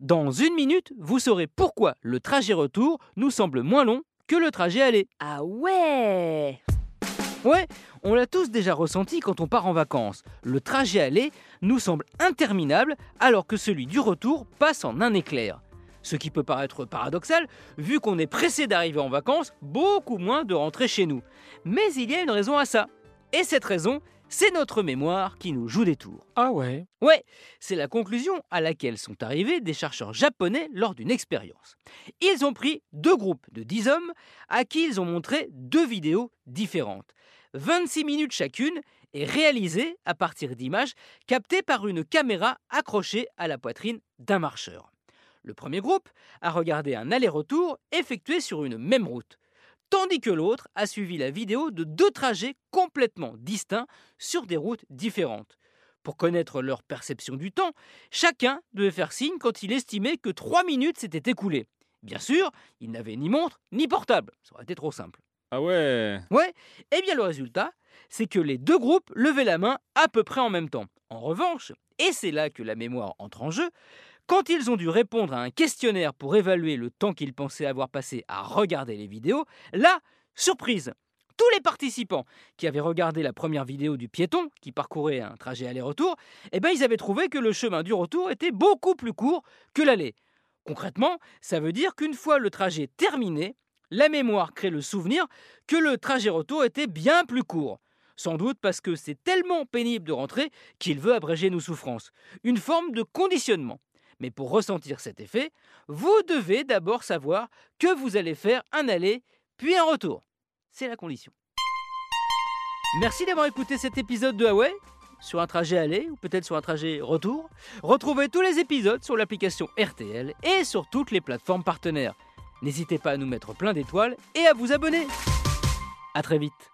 Dans une minute, vous saurez pourquoi le trajet retour nous semble moins long que le trajet aller. Ah ouais Ouais, on l'a tous déjà ressenti quand on part en vacances. Le trajet aller nous semble interminable alors que celui du retour passe en un éclair. Ce qui peut paraître paradoxal vu qu'on est pressé d'arriver en vacances, beaucoup moins de rentrer chez nous. Mais il y a une raison à ça. Et cette raison, c'est notre mémoire qui nous joue des tours. Ah ouais Ouais, c'est la conclusion à laquelle sont arrivés des chercheurs japonais lors d'une expérience. Ils ont pris deux groupes de 10 hommes à qui ils ont montré deux vidéos différentes, 26 minutes chacune et réalisées à partir d'images captées par une caméra accrochée à la poitrine d'un marcheur. Le premier groupe a regardé un aller-retour effectué sur une même route tandis que l'autre a suivi la vidéo de deux trajets complètement distincts sur des routes différentes. Pour connaître leur perception du temps, chacun devait faire signe quand il estimait que trois minutes s'étaient écoulées. Bien sûr, il n'avait ni montre ni portable, ça aurait été trop simple. Ah ouais Ouais, et bien le résultat, c'est que les deux groupes levaient la main à peu près en même temps. En revanche, et c'est là que la mémoire entre en jeu, quand ils ont dû répondre à un questionnaire pour évaluer le temps qu'ils pensaient avoir passé à regarder les vidéos, là, surprise tous les participants qui avaient regardé la première vidéo du piéton qui parcourait un trajet aller-retour, eh ben ils avaient trouvé que le chemin du retour était beaucoup plus court que l'aller. Concrètement, ça veut dire qu'une fois le trajet terminé, la mémoire crée le souvenir que le trajet retour était bien plus court. Sans doute parce que c'est tellement pénible de rentrer qu'il veut abréger nos souffrances. Une forme de conditionnement. Mais pour ressentir cet effet, vous devez d'abord savoir que vous allez faire un aller puis un retour. C'est la condition. Merci d'avoir écouté cet épisode de Huawei sur un trajet aller ou peut-être sur un trajet retour. Retrouvez tous les épisodes sur l'application RTL et sur toutes les plateformes partenaires. N'hésitez pas à nous mettre plein d'étoiles et à vous abonner. A très vite